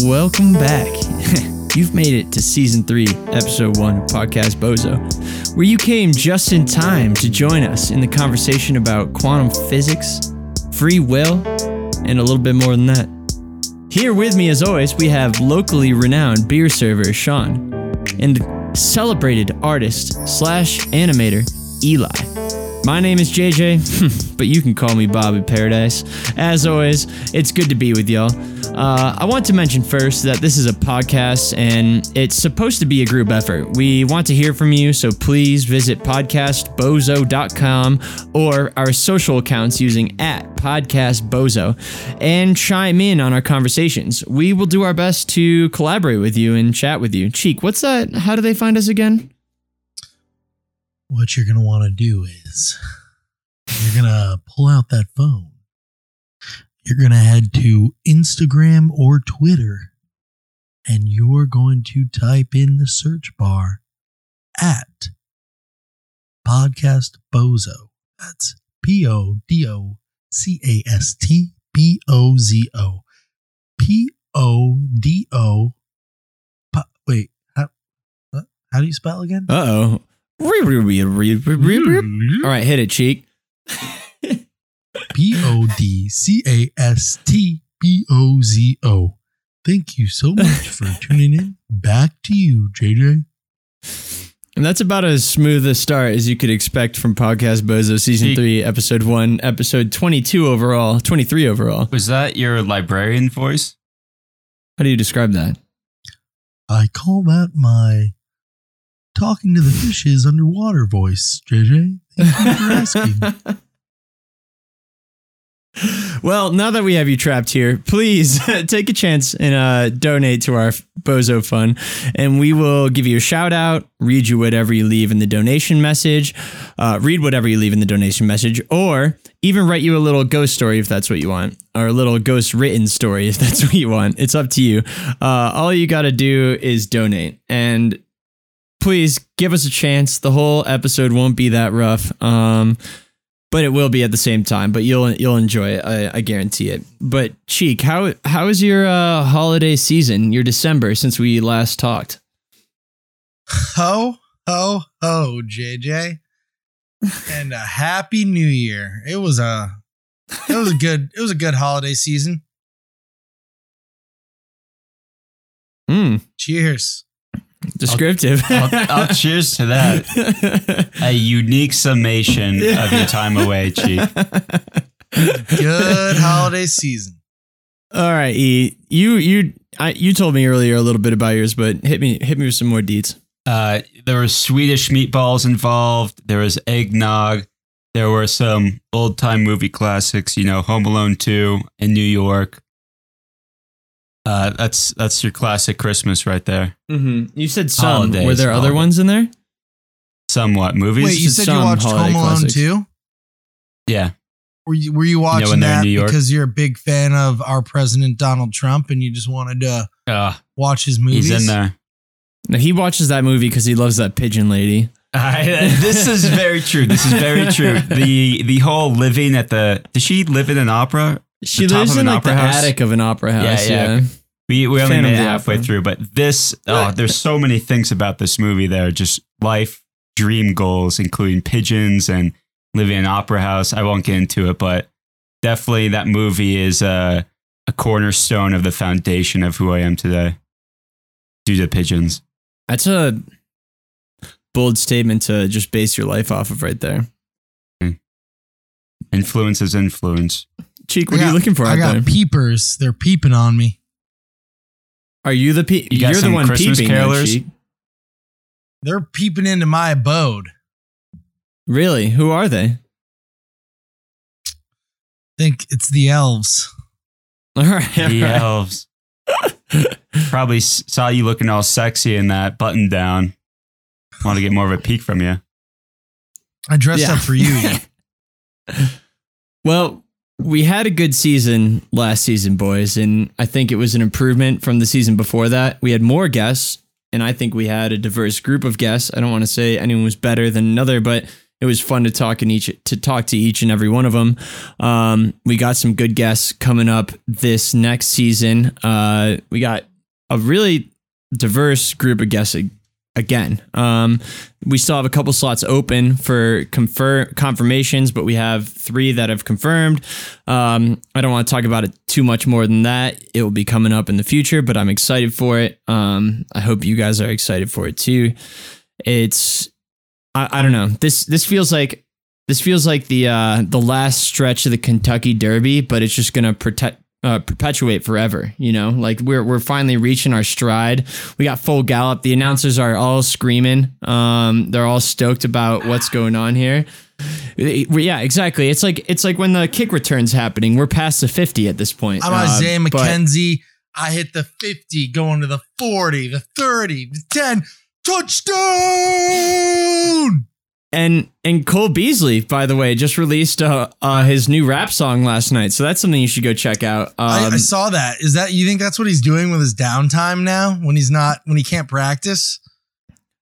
Welcome back. You've made it to season three, episode one of Podcast Bozo, where you came just in time to join us in the conversation about quantum physics, free will, and a little bit more than that. Here with me, as always, we have locally renowned beer server Sean and celebrated artist slash animator Eli. My name is JJ, but you can call me Bobby Paradise. As always, it's good to be with y'all. Uh, I want to mention first that this is a podcast and it's supposed to be a group effort. We want to hear from you, so please visit podcastbozo.com or our social accounts using at podcastbozo and chime in on our conversations. We will do our best to collaborate with you and chat with you. Cheek, what's that? How do they find us again? what you're going to want to do is you're going to pull out that phone. You're going to head to Instagram or Twitter and you're going to type in the search bar at podcast bozo. That's P O D O C A S T B O Z O. P O D O. Wait, how, how do you spell again? Uh oh. All right, hit it, cheek. P O D C A S T B O Z O. Thank you so much for tuning in. Back to you, JJ. And that's about as smooth a start as you could expect from Podcast Bozo Season Cheek. 3, Episode 1, Episode 22 overall, 23 overall. Was that your librarian voice? How do you describe that? I call that my talking to the fishes underwater voice, JJ. Thank you for asking. Well, now that we have you trapped here, please take a chance and uh, donate to our Bozo Fund, and we will give you a shout out, read you whatever you leave in the donation message, uh, read whatever you leave in the donation message, or even write you a little ghost story if that's what you want, or a little ghost written story if that's what you want. It's up to you. Uh, all you got to do is donate, and please give us a chance. The whole episode won't be that rough. Um, but it will be at the same time. But you'll you'll enjoy it. I, I guarantee it. But Cheek, how how is your uh, holiday season? Your December since we last talked. Ho, ho, ho, JJ. And a happy new year. It was a it was a good it was a good holiday season. Hmm. Cheers. Descriptive. I'll, I'll cheers to that. A unique summation of your time away, Chief. Good holiday season. All right, E. You you I, you told me earlier a little bit about yours, but hit me hit me with some more deeds. Uh, there were Swedish meatballs involved. There was eggnog. There were some old time movie classics, you know, Home Alone 2 in New York. Uh, that's that's your classic Christmas right there. Mm-hmm. You said some. Holidays, Were there other ones in there? Somewhat movies. Wait, you said said you some watched holiday Home Alone classics. too? yeah, Were you were you watching when they're that New York? because you're a big fan of our president Donald Trump and you just wanted to uh, watch his movies? he's in there. No, he watches that movie because he loves that pigeon lady. I, this is very true. This is very true. The the whole living at the does she live in an opera? She lives in like the house? attic of an opera house. Yeah, Yeah. yeah. We we only Fan of made it halfway opera. through, but this oh, there's so many things about this movie that are just life dream goals, including pigeons and living in an opera house. I won't get into it, but definitely that movie is a a cornerstone of the foundation of who I am today. Due to pigeons. That's a bold statement to just base your life off of right there. Hmm. Influence is influence. Cheek, I what are you looking for I out got there? peepers. They're peeping on me. Are you the pe- You You're the one Christmas peeping, though, carolers? Cheek. They're peeping into my abode. Really? Who are they? Think it's the elves. All right. all The right. elves. Probably saw you looking all sexy in that button down. Want to get more of a peek from you. I dressed Yeah. up for you. Well, we had a good season last season, boys, and I think it was an improvement from the season before that. We had more guests, and I think we had a diverse group of guests. I don't want to say anyone was better than another, but It was fun to talk in each to talk to each and every one of them. Um, we got some good guests coming up this next season. Uh, we got a really diverse group of guests again. Um, we still have a couple slots open for confer- confirmations, but we have three that have confirmed. Um, I don't want to talk about it too much more than that. It will be coming up in the future, but I'm excited for it. Um, I hope you guys are excited for it too. It's I, I don't know. This this feels like this feels like the uh, the last stretch of the Kentucky Derby, but it's just gonna protect uh, perpetuate forever. You know, like we're we're finally reaching our stride. We got full gallop. The announcers are all screaming. Um, they're all stoked about what's going on here. Yeah, exactly. It's like it's like when the kick return's happening. We're past the fifty at this point. I'm Isaiah uh, McKenzie. I hit the 50, going to the 40, the 30, the 10. Touchdown! And and Cole Beasley, by the way, just released uh, uh, his new rap song last night, so that's something you should go check out. Um, I, I, um, saw that. Is that you think that's what he's doing with his downtime now when he's not when he can't practice?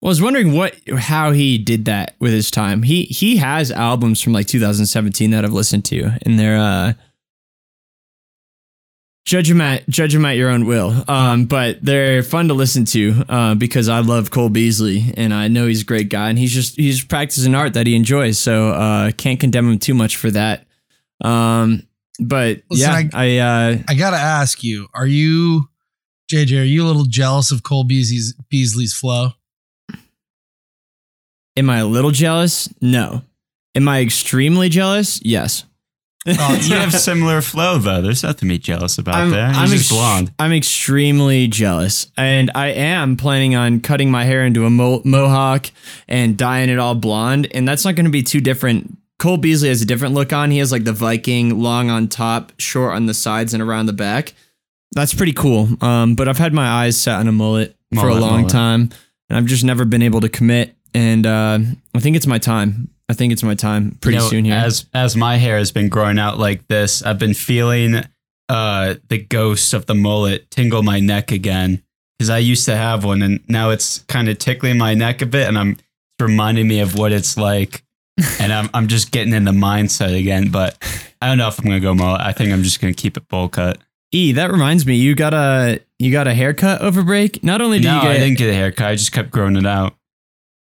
Well, I was wondering what how he did that with his time. He he has albums from like 2017 that I've listened to, and they're uh, Judge them at judge them at your own will. Um, but they're fun to listen to uh, because I love Cole Beasley and I know he's a great guy and he's just he's practicing art that he enjoys. So uh, can't condemn him too much for that. Um, but Listen, yeah, I I, uh, I gotta ask you: Are you JJ? Are you a little jealous of Cole Beasley's Beasley's flow? Am I a little jealous? No. Am I extremely jealous? Yes. Oh, you have similar flow though. There's nothing to be jealous about I'm, there. You're I'm just ex- blonde. I'm extremely jealous, and I am planning on cutting my hair into a mo- mohawk and dyeing it all blonde. And that's not going to be too different. Cole Beasley has a different look on. He has like the Viking, long on top, short on the sides, and around the back. That's pretty cool. Um, but I've had my eyes set on a mullet, mullet for a long mullet. time, and I've just never been able to commit. And uh, I think it's my time. I think it's my time pretty you know, soon here. As as my hair has been growing out like this, I've been feeling uh the ghost of the mullet tingle my neck again because I used to have one and now it's kind of tickling my neck a bit and I'm reminding me of what it's like and I'm I'm just getting in the mindset again. But I don't know if I'm gonna go mullet. I think I'm just gonna keep it bowl cut. E, that reminds me, you got a you got a haircut over break. Not only did no, you get, I didn't get a haircut. I just kept growing it out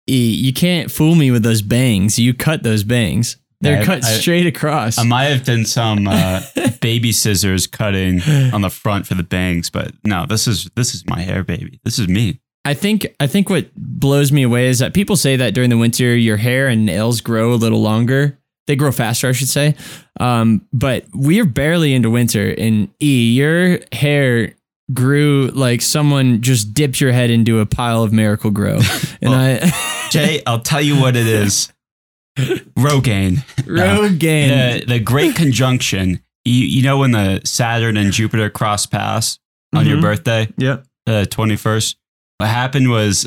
you can't fool me with those bangs. You cut those bangs. They're cut I, straight across. I might have done some uh, baby scissors cutting on the front for the bangs, but no, this is this is my hair, baby. This is me. I think I think what blows me away is that people say that during the winter your hair and nails grow a little longer. They grow faster, I should say. Um, but we're barely into winter, and E, your hair grew like someone just dipped your head into a pile of Miracle-Gro. And well, I Jay, I'll tell you what it is. Rogaine. Rogaine. The, the great conjunction. You, you know when the Saturn and Jupiter cross paths on mm-hmm. your birthday? Yep. The 21st. What happened was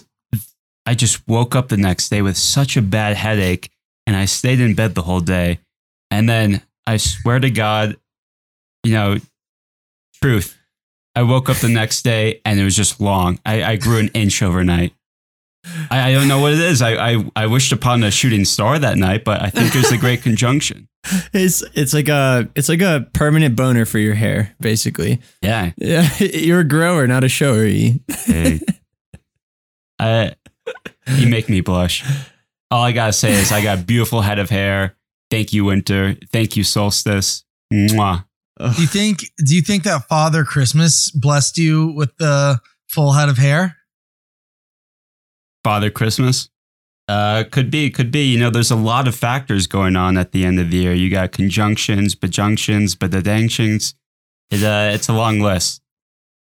I just woke up the next day with such a bad headache and I stayed in bed the whole day. And then I swear to God, you know, truth, I woke up the next day and it was just long. I, I grew an inch overnight. I, I, don't know what it is. I, I, I wished upon a shooting star that night, but I think it was a great conjunction. It's it's like a it's like a permanent boner for your hair, basically. Yeah. Yeah. You're a grower, not a shower. Hey. I, you make me blush. All I gotta say is I got a beautiful head of hair. Thank you, winter. Thank you, solstice. Mwah. Do you think do you think that Father Christmas blessed you with the full head of hair? Father Christmas? Uh, could be, could be. You know, there's a lot of factors going on at the end of the year. You got conjunctions, bejunctions, bedadanctions. It, uh, it's a long list.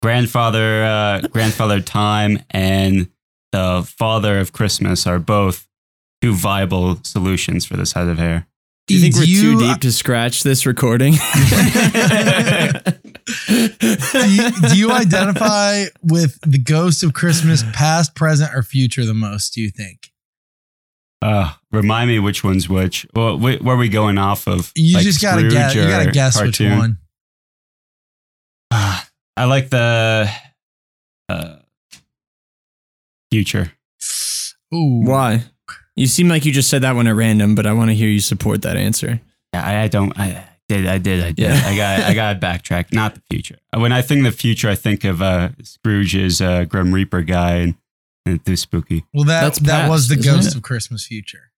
Grandfather, uh, grandfather time, and the father of Christmas are both two viable solutions for this head of hair. Do you think we're you, too deep to scratch this recording? do, you, do, you, identify with the ghost of Christmas, past, present, or future the most? Do you think? Uh, remind me which one's which. Well, wh- where are we going off of? You like just gotta guess. You gotta guess cartoon? which one. Uh, I like the uh, future. Ooh. Why? You seem like you just said that one at random, but I want to hear you support that answer. Yeah, I, I don't. I did. I did. I did. Yeah. I got. I got to backtrack. Not the future. When I think the future, I think of uh, Scrooge's uh, Grim Reaper guy, and, and it's too spooky. Well, that That's that was the ghost it? of Christmas Future.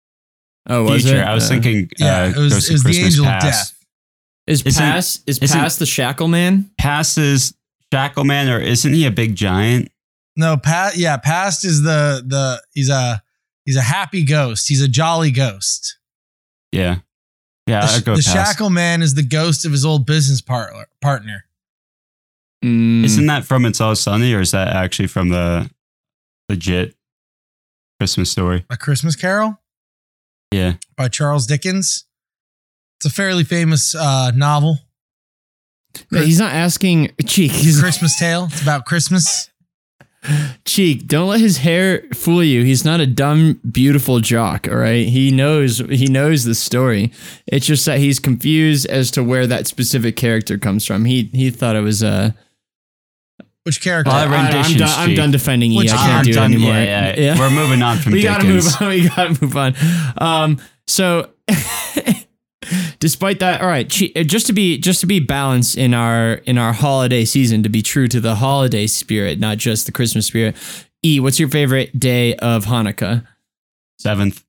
Oh, was future. it? I was Uh, thinking. Yeah, uh, it was, Ghost it was of the Christmas angel Past. of death. Is Isn't- past is isn't- past the Shackle Man? passes Shackleman, or isn't he a big giant? No, past. Yeah, past is the the he's a he's a happy ghost. He's a jolly ghost. Yeah, yeah. the I'd go the shackle man is the ghost of his old business partner. Partner. Mm, Isn't that from It's All Sunny, or is that actually from the legit Christmas story? A Christmas Carol Yeah. by Charles Dickens. It's a fairly famous uh, novel. But he's not asking Cheek. He's Christmas Tale. It's about Christmas. Cheek. Don't let his hair fool you. He's not a dumb, beautiful jock. All right, he knows he knows the story. It's just that he's confused as to where that specific character comes from. He he thought it was uh, Which character? Well, I, I'm, done, I'm done defending E. Which I I'm can't do it anymore. Yeah, yeah. We're moving on from we gotta move on. We gotta move on. Um, so despite that, all right, uh, just to be just to be balanced in our in our holiday season, to be true to the holiday spirit, not just the Christmas spirit. E, what's your favorite day of Hanukkah? Seventh.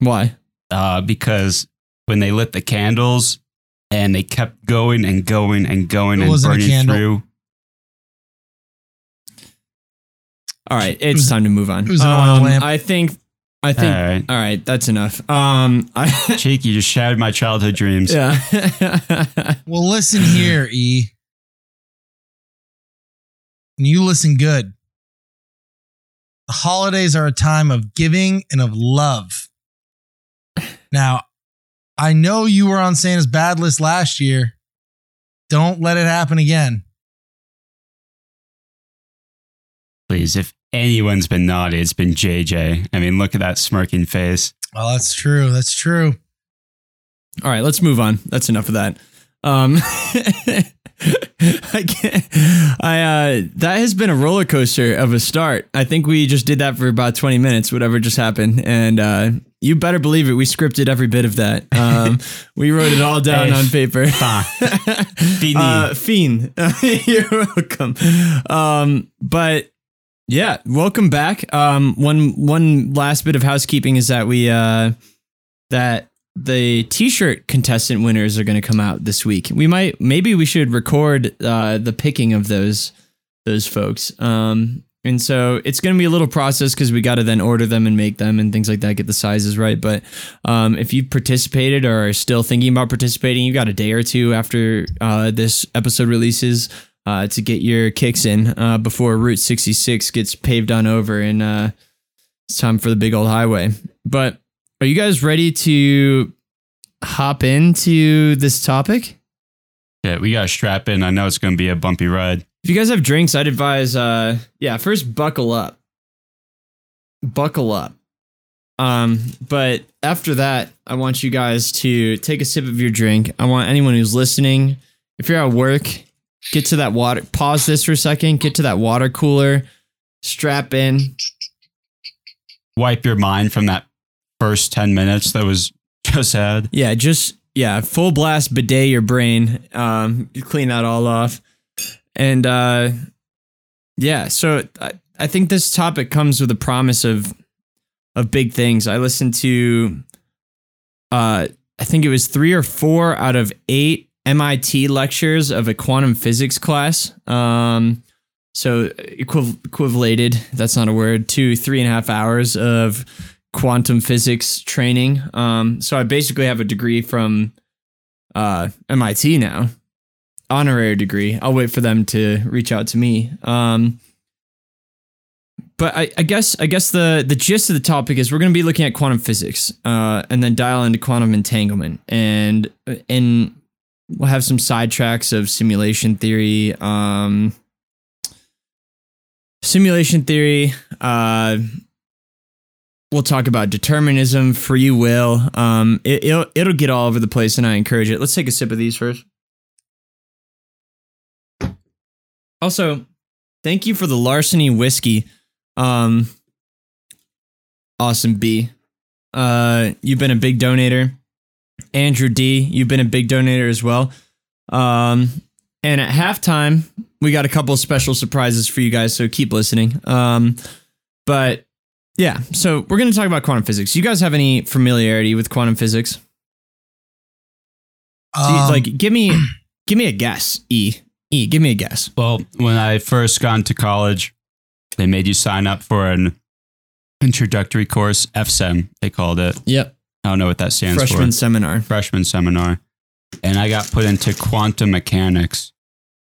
Why? uh, because when they lit the candles and they kept going and going and going It and burning through. All right, it's time to move on. it was an oil Um, lamp. I think. I think. All right. All right, that's enough. Um, I, Cheek, you just shattered my childhood dreams. yeah. Well, listen here, E. And you listen good. The holidays are a time of giving and of love. Now, I know you were on Santa's bad list last year. Don't let it happen again. Please, if anyone's been naughty, it's been JJ. I mean, look at that smirking face. Well, that's true. That's true. All right, let's move on. That's enough of that. Um, I can't. I uh, that has been a roller coaster of a start. I think we just did that for about twenty minutes. Whatever just happened, and uh, you better believe it. We scripted every bit of that. Um, we wrote it all down on paper. Fini. uh, Fiend, you're welcome. Um, but yeah, welcome back. Um, one one last bit of housekeeping is that we uh, that the t-shirt contestant winners are going to come out this week. We might maybe we should record uh, the picking of those those folks. Um, and so it's going to be a little process because we got to then order them and make them and things like that, get the sizes right. But um, if you've participated or are still thinking about participating, you've got a day or two after uh, this episode releases uh, to get your kicks in uh, before Route 66 gets paved on over and uh, it's time for the big old highway. But are you guys ready to hop into this topic? yeah, we got to strap in. I know it's going to be a bumpy ride. If you guys have drinks, I'd advise uh yeah, first buckle up. Buckle up. Um, but after that, I want you guys to take a sip of your drink. I want anyone who's listening, if you're at work, get to that water pause this for a second, get to that water cooler, strap in. Wipe your mind from that first 10 minutes that was just had. Yeah, just yeah, full blast bidet your brain. Um, you clean that all off, and uh, yeah. So I, I think this topic comes with a promise of of big things. I listened to, uh, I think it was three or four out of eight MIT lectures of a quantum physics class. Um, so equiv- equivalated, that's not a word, to three and a half hours of quantum physics training. Um, so I basically have a degree from uh, MIT now, honorary degree. I'll wait for them to reach out to me. Um, but I, I guess I guess the the gist of the topic is we're going to be looking at quantum physics, uh, and then dial into quantum entanglement, and and we'll have some sidetracks of simulation theory. Um, simulation theory. Uh, we'll talk about determinism, free will. Um, it, it'll it'll get all over the place, and I encourage it. Let's take a sip of these first. Also, thank you for the larceny whiskey. Um, awesome B. uh, you've been a big donator. Andrew D, you've been a big donator as well. Um, and at halftime, we got a couple of special surprises for you guys, so keep listening. Um, but yeah, so we're going to talk about quantum physics. You guys have any familiarity with quantum physics? Do you- Um, like, give me, give me a guess. E, E, give me a guess. Well, when I first got into college, they made you sign up for an introductory course, FSEM, they called it. Yep, I don't know what that stands freshman for. Freshman seminar. Freshman seminar. And I got put into quantum mechanics.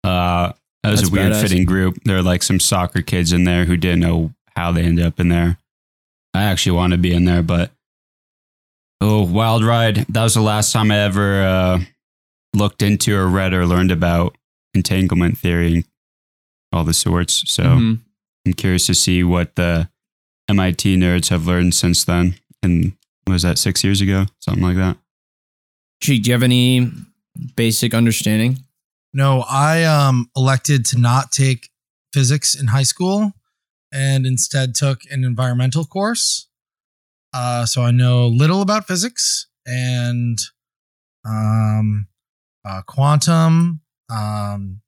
Uh, that was That's a weird badass. fitting group. There were like some soccer kids in there who didn't know how they ended up in there. I actually wanted to be in there, but oh, wild ride. That was the last time I ever uh, looked into or read or learned about entanglement theory and all the sorts. So Mhm. I'm curious to see what the MIT nerds have learned since then. And what was that six years ago? Something like that. Gee, do you have any basic understanding? No, I um elected to not take physics in high school and instead took an environmental course. Uh, so I know little about physics and um, uh, quantum, um,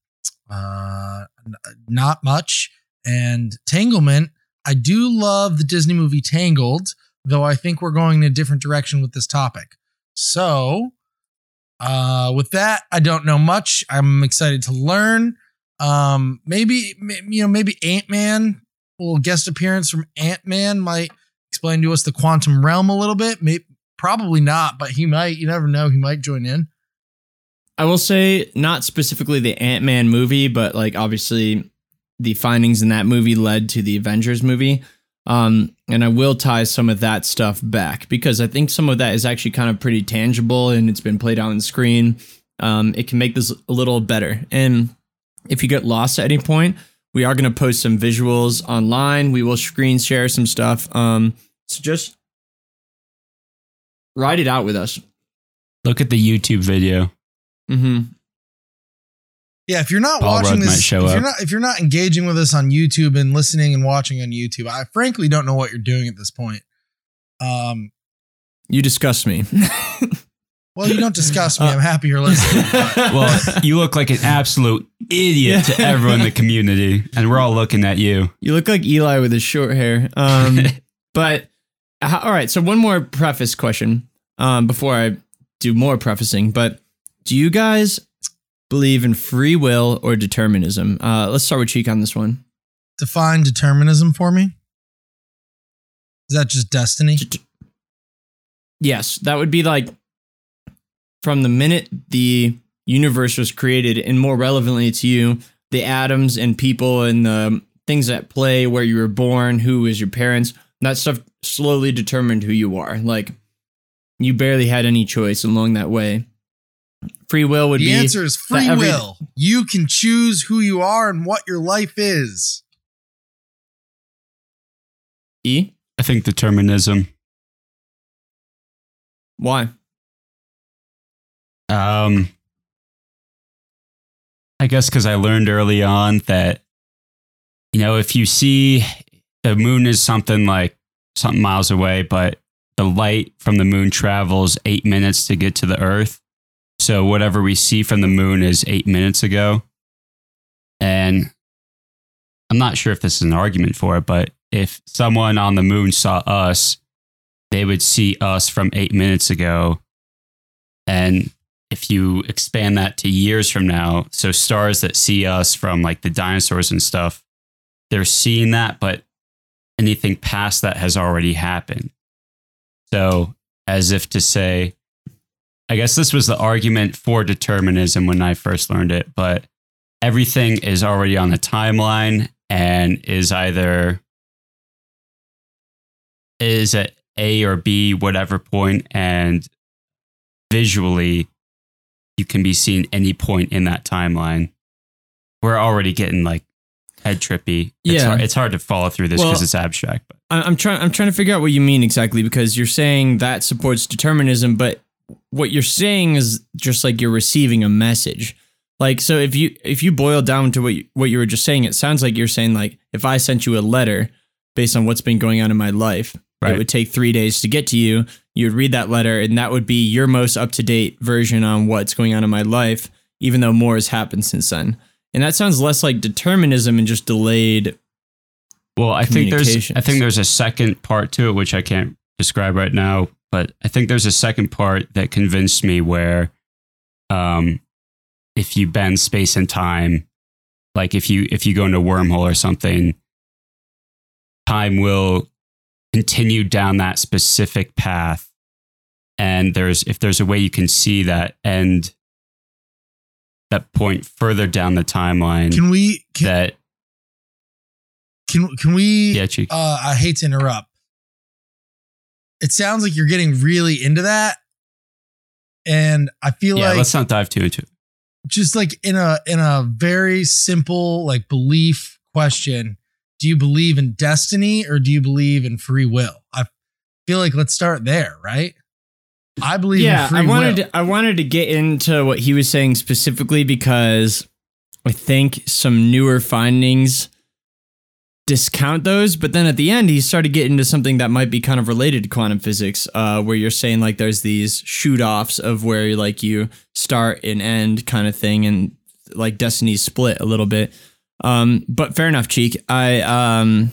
uh, n- not much, and tanglement. I do love the Disney movie Tangled, though I think we're going in a different direction with this topic. So, uh, with that, I don't know much. I'm excited to learn. Um, maybe you know, maybe Ant Man, little guest appearance from Ant Man might explain to us the quantum realm a little bit. Maybe probably not, but he might. You never know. He might join in. I will say not specifically the Ant Man movie, but like obviously the findings in that movie led to the Avengers movie. Um, and I will tie some of that stuff back because I think some of that is actually kind of pretty tangible and it's been played out on screen. Um, it can make this a little better. And if you get lost at any point, we are going to post some visuals online. We will screen share some stuff. Um, so just ride it out with us. Look at the YouTube video. Mm-hmm. Yeah, if you're not Paul watching Rudd this, show if you're not if you're not engaging with us on YouTube and listening and watching on YouTube, I frankly don't know what you're doing at this point. Um, You disgust me. well, you don't disgust me. I'm happy you're listening. but- Well, you look like an absolute idiot to everyone in the community, and we're all looking at you. you look like Eli with his short hair. Um, but h- all right. So one more preface question um, before I do more prefacing. But do you guys believe in free will or determinism? Uh, let's start with Cheek on this one. Define determinism for me. Is that just destiny? Det- yes, that would be like from the minute the universe was created, and more relevantly to you, the atoms and people and the things at play, where you were born, who was your parents, that stuff slowly determined who you are. Like you barely had any choice along that way. Free will would the be the answer is free every- will. You can choose who you are and what your life is. E. I think determinism. Why? Um, I guess because I learned early on that, you know, if you see the moon is something like something miles away, but the light from the moon travels eight minutes to get to the Earth. So whatever we see from the moon is eight minutes ago. And I'm not sure if this is an argument for it, but if someone on the moon saw us, they would see us from eight minutes ago. And if you expand that to years from now, so stars that see us from like the dinosaurs and stuff, they're seeing that, but anything past that has already happened. So, as if to say, I guess this was the argument for determinism when I first learned it, but everything is already on the timeline and is either is at A or B, whatever point, and visually you can be seen any point in that timeline. We're already getting like head trippy. It's Yeah. hard, it's hard to follow through this Well- because it's abstract. But I'm trying. I'm trying to figure out what you mean exactly because you're saying that supports determinism, but what you're saying is just like you're receiving a message. Like so, if you if you boil down to what you, what you were just saying, it sounds like you're saying like if I sent you a letter based on what's been going on in my life, Right. It would take three days to get to you. You would read that letter, and that would be your most up to date version on what's going on in my life, even though more has happened since then. And that sounds less like determinism and just delayed. Well, I think there's I think there's a second part to it which I can't describe right now, but I think there's a second part that convinced me where um if you bend space and time, like if you if you go into a wormhole or something, time will continue down that specific path. And there's if there's a way you can see that end that point further down the timeline Can we can, that can can we yeah, uh I hate to interrupt. It sounds like you're getting really into that. And I feel yeah, like let's not dive too into it. just like in a in a very simple like belief question, do you believe in destiny or do you believe in free will? I feel like let's start there, right? I believe in yeah, free I wanted will. to, I wanted to get into what he was saying specifically because I think some newer findings discount those, but then at the end he started getting into something that might be kind of related to quantum physics, uh, where you're saying like there's these shoot offs of where like you start and end kind of thing, and like destiny's split a little bit. Um, but fair enough, cheek. I um,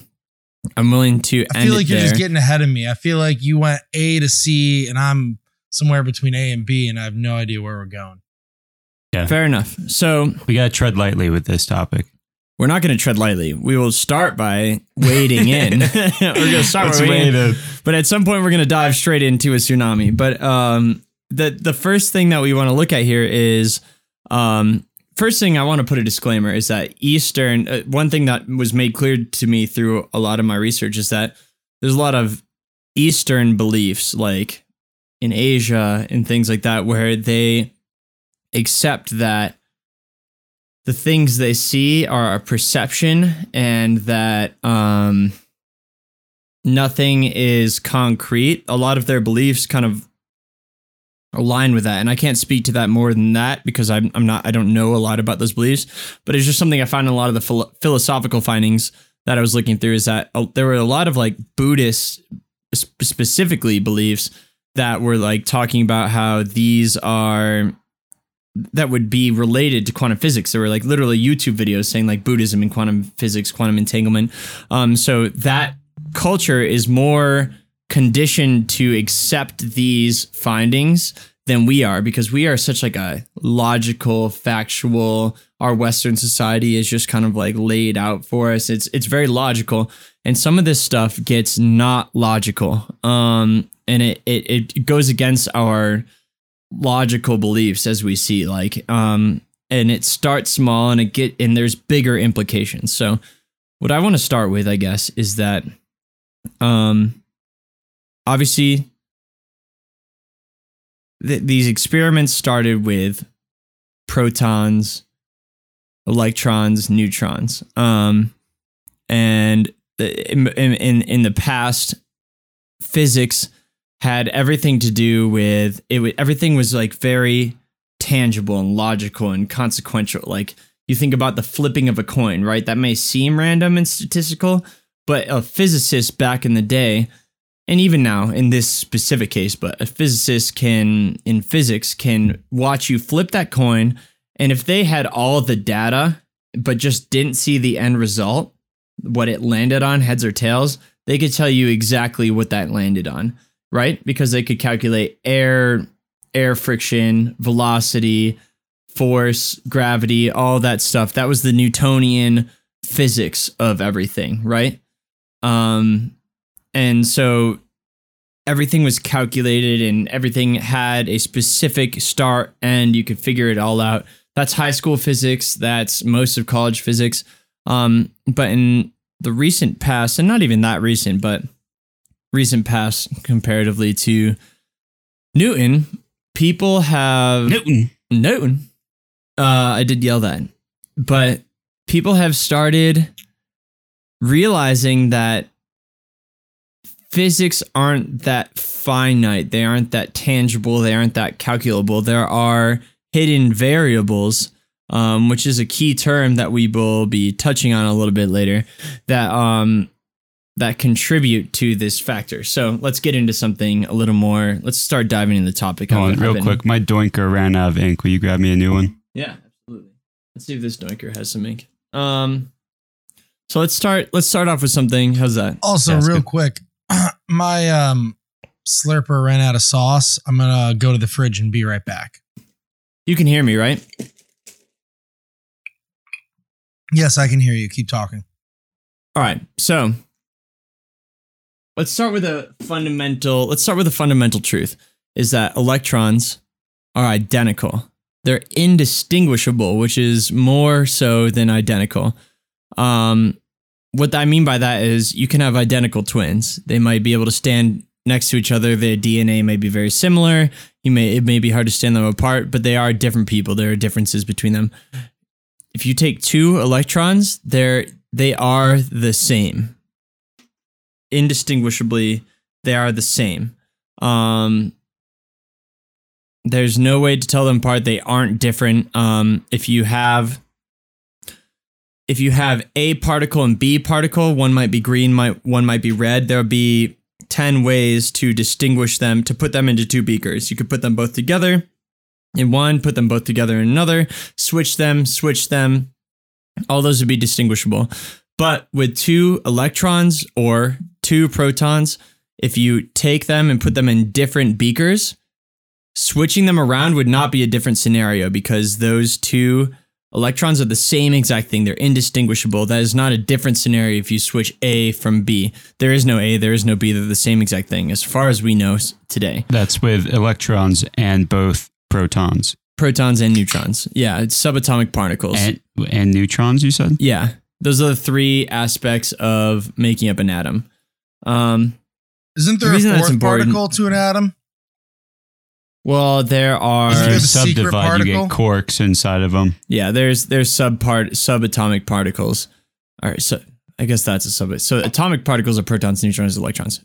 I'm willing to. I end feel it like you're there. just getting ahead of me. I feel like you went A to C and I'm somewhere between A and B and I have no idea where we're going. Yeah, fair enough. So We gotta tread lightly with this topic. We're not going to tread lightly. We will start by wading in. we're going to start Let's by wading in. in. But at some point, we're going to dive straight into a tsunami. But um, the the first thing that we want to look at here is um, first thing I want to put a disclaimer is that Eastern. Uh, one thing that was made clear to me through a lot of my research is that there's a lot of Eastern beliefs, like in Asia and things like that, where they accept that the things they see are a perception and that um, nothing is concrete. A lot of their beliefs kind of align with that. And I can't speak to that more than that because I'm, I'm not, I don't know a lot about those beliefs, but it's just something I found in a lot of the philo- philosophical findings that I was looking through is that uh, there were a lot of like Buddhist sp- specifically beliefs that were like talking about how these are that would be related to quantum physics. There were like literally YouTube videos saying like Buddhism and quantum physics, quantum entanglement. Um, so that culture is more conditioned to accept these findings than we are because we are such like a logical, factual. Our Western society is just kind of like laid out for us. It's it's very logical, and some of this stuff gets not logical. Um, and it it, it goes against our logical beliefs as we see like um and it starts small and it get and there's bigger implications. So what i want to start with i guess is that um obviously th- these experiments started with protons electrons neutrons um and in in in the past physics had everything to do with it everything was like very tangible and logical and consequential. Like you think about the flipping of a coin right? That may seem random and statistical but a physicist back in the day and even now in this specific case but a physicist can in physics can watch you flip that coin and if they had all the data but just didn't see the end result what it landed on heads or tails they could tell you exactly what that landed on right? Because they could calculate air, air friction, velocity, force, gravity, all that stuff. That was the Newtonian physics of everything, right? Um, and so everything was calculated and everything had a specific start and You could figure it all out. That's high school physics. That's most of college physics. Um, but in the recent past, and not even that recent, but recent past comparatively to Newton, people have Newton. Newton. Uh, I did yell that, but people have started realizing that physics aren't that finite. They aren't that tangible. They aren't that calculable. There are hidden variables, um, which is a key term that we will be touching on a little bit later. That um, that contribute to this factor. So let's get into something a little more. Let's start diving into the topic. Hold on, real been- quick. My doinker ran out of ink. Will you grab me a new one? Yeah, absolutely. Let's see if this doinker has some ink. Um, so let's start. Let's start off with something. How's that? Also, That's real good. quick, my um slurper ran out of sauce. I'm gonna go to the fridge and be right back. You can hear me, right? Yes, I can hear you. Keep talking. All right. So let's start with a fundamental. Let's start with a fundamental truth: is that electrons are identical. They're indistinguishable, which is more so than identical. Um, what I mean by that is you can have identical twins. They might be able to stand next to each other. Their DNA may be very similar. You may it may be hard to stand them apart, but they are different people. There are differences between them. If you take two electrons, they're they are the same. Indistinguishably, they are the same. Um, there's no way to tell them apart. They aren't different. Um, if you have if you have A particle and B particle, one might be green, might one might be red. There'll be 10 ways to distinguish them to put them into two beakers. You could put them both together in one, put them both together in another, switch them, switch them. All those would be distinguishable. But with two electrons or two protons, if you take them and put them in different beakers, switching them around would not be a different scenario because those two electrons are the same exact thing. They're indistinguishable. That is not a different scenario if you switch A from B. There is no A, there is no B. They're the same exact thing as far as we know today. That's with electrons and both protons Protons and neutrons. Yeah, it's subatomic particles. and and neutrons. You said. yeah, those are the three aspects of making up an atom. Um, Isn't The there a fourth particle to an atom? well, there are Isn't there you the subdivide, you get quarks inside of them. yeah, there's there's subpart subatomic particles. All right, so I guess that's a sub. So atomic particles are protons, neutrons, electrons.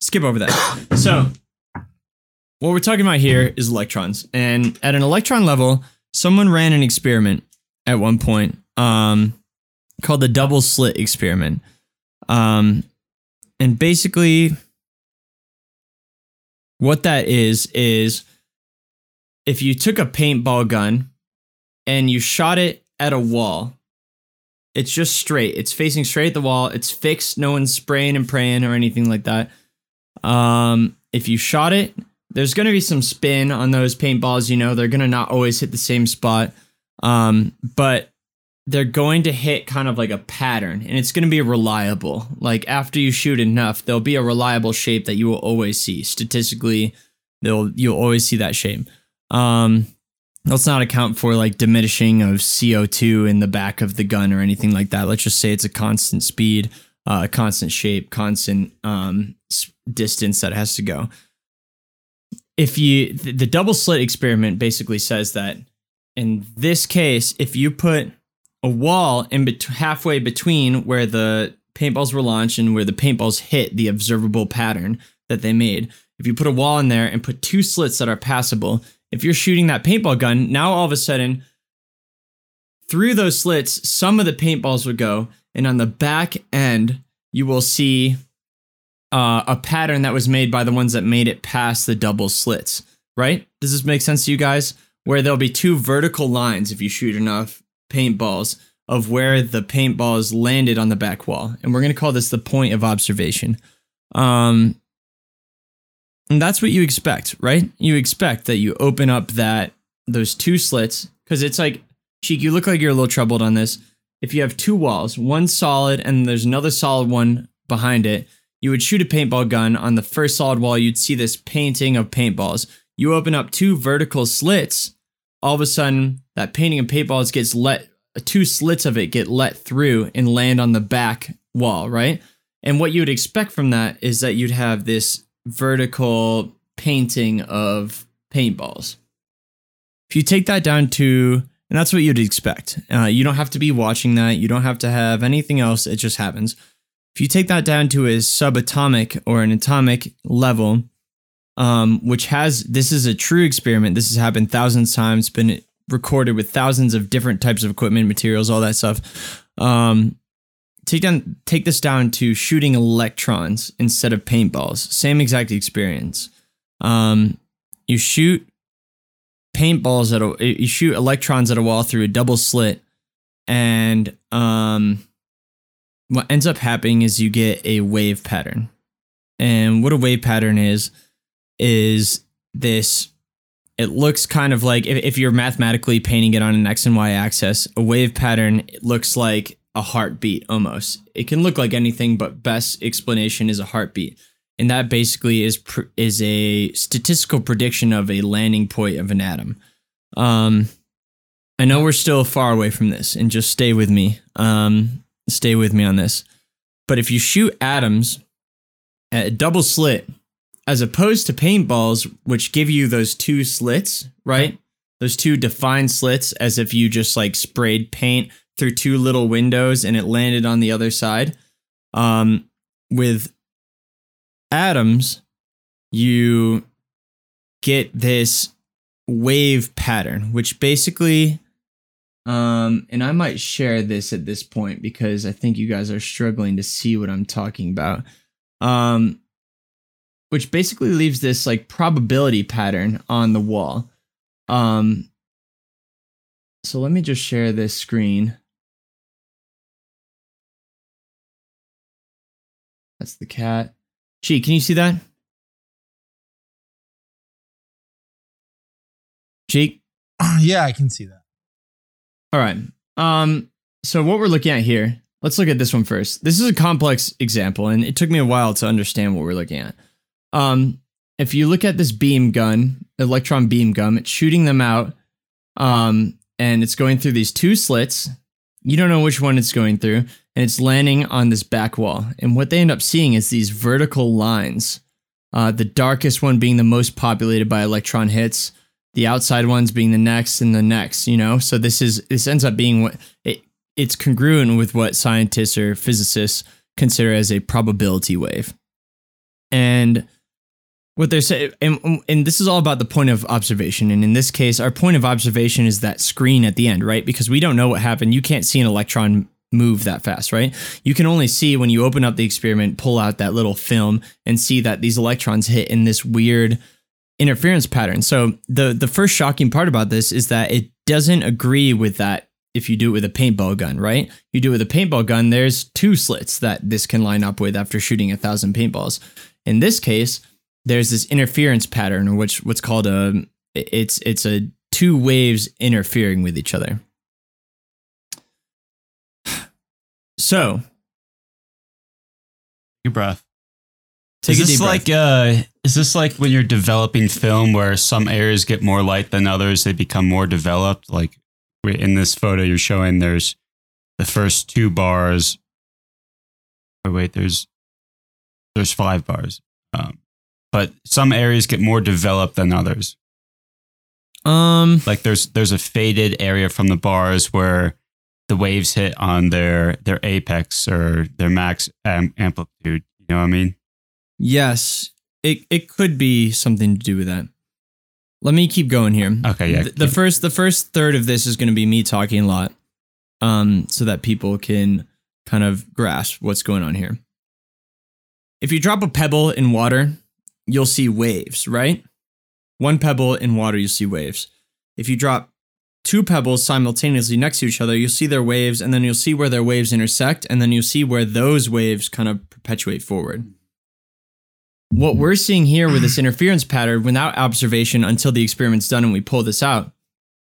Skip over that. So what we're talking about here is electrons, and at an electron level, someone ran an experiment at one point um, called the double slit experiment, um, and basically what that is is if you took a paintball gun and you shot it at a wall it's just straight. It's facing straight at the wall. It's fixed. No one's spraying and praying or anything like that. Um if you shot it there's going to be some spin on those paintballs you know? They're going to not always hit the same spot. Um but they're going to hit kind of like a pattern and it's going to be reliable. Like after you shoot enough there'll be a reliable shape that you will always see. Statistically they'll you'll always see that shape. Um let's not account for like diminishing of co2 in the back of the gun or anything like that. Let's just say it's a constant speed uh, a constant shape constant um distance that has to go. If you th- the double slit experiment basically says that in this case if you put a wall in bet- halfway between where the paintballs were launched and where the paintballs hit the observable pattern that they made. If you put a wall in there and put two slits that are passable, if you're shooting that paintball gun, now all of a sudden through those slits, some of the paintballs would go, and on the back end, you will see uh, a pattern that was made by the ones that made it past the double slits. Right? Does this make sense to you guys? Where there'll be two vertical lines if you shoot enough paintballs of where the paintballs landed on the back wall. And we're going to call this the point of observation. Um, and that's what you expect, right? You expect that you open up that those two slits because it's like, Cheek, you look like you're a little troubled on this. If you have two walls, one solid and there's another solid one behind it, you would shoot a paintball gun on the first solid wall. You'd see this painting of paintballs. You open up two vertical slits, all of a sudden that painting of paintballs gets let two slits of it get let through and land on the back wall, right? And what you would expect from that is that you'd have this vertical painting of paintballs. If you take that down to, and that's what you'd expect. Uh, you don't have to be watching that. You don't have to have anything else. It just happens. If you take that down to a subatomic or an atomic level, um, which has this is a true experiment. This has happened thousands of times, been recorded with thousands of different types of equipment, materials, all that stuff. Um, take down take this down to shooting electrons instead of paintballs. Same exact experience. Um, you shoot paintballs at a you shoot electrons at a wall through a double slit, and um, what ends up happening is you get a wave pattern. And what a wave pattern is is this it looks kind of like if, if you're mathematically painting it on an x and y axis a wave pattern looks like a heartbeat almost. It can look like anything but best explanation is a heartbeat. And that basically is pr- is a statistical prediction of a landing point of an atom. Um i know we're still far away from this and just stay with me. Um stay with me on this. But if you shoot atoms at a double slit as opposed to paintballs, which give you those two slits, right? Those two defined slits, as if you just like sprayed paint through two little windows and it landed on the other side. Um, with atoms, you get this wave pattern, which basically, um, and I might share this at this point because I think you guys are struggling to see what I'm talking about. Um, which basically leaves this like probability pattern on the wall. Um, so let me just share this screen. That's the cat. Gee, can you see that? Cheek. yeah, I can see that. All right. Um, so what we're looking at here, let's look at this one first. This is a complex example, and it took me a while to understand what we're looking at. Um, if you look at this beam gun, electron beam gun, it's shooting them out, um, and it's going through these two slits. You don't know which one it's going through, and it's landing on this back wall. And what they end up seeing is these vertical lines. Uh, the darkest one being the most populated by electron hits, the outside ones being the next and the next. You know, so this is this ends up being what it, it's congruent with what scientists or physicists consider as a probability wave. And what they're saying and, and this is all about the point of observation. And in this case our point of observation is that screen at the end right? Because we don't know what happened. You can't see an electron move that fast right? You can only see when you open up the experiment pull out that little film and see that these electrons hit in this weird interference pattern. So the the first shocking part about this is that it doesn't agree with that if you do it with a paintball gun right? You do it with a paintball gun there's two slits that this can line up with after shooting a thousand paintballs. In this case there's this interference pattern, which what's called a it's it's a two waves interfering with each other. So, your breath. Take is a this deep like breath. uh is this like when you're developing film where some areas get more light than others they become more developed like in this photo you're showing there's the first two bars oh wait there's there's five bars um, but some areas get more developed than others. Um like there's there's a faded area from the bars where the waves hit on their their apex or their max am- amplitude. You know what i mean? Yes, it it could be something to do with that. Let me keep going here. okay yeah the, the first the first third of this is going to be me talking a lot um so that people can kind of grasp what's going on here. If you drop a pebble in water you'll see waves right? One pebble in water you'll see waves. If you drop two pebbles simultaneously next to each other you'll see their waves and then you'll see where their waves intersect and then you'll see where those waves kind of perpetuate forward. What we're seeing here with this interference pattern without observation until the experiment's done and we pull this out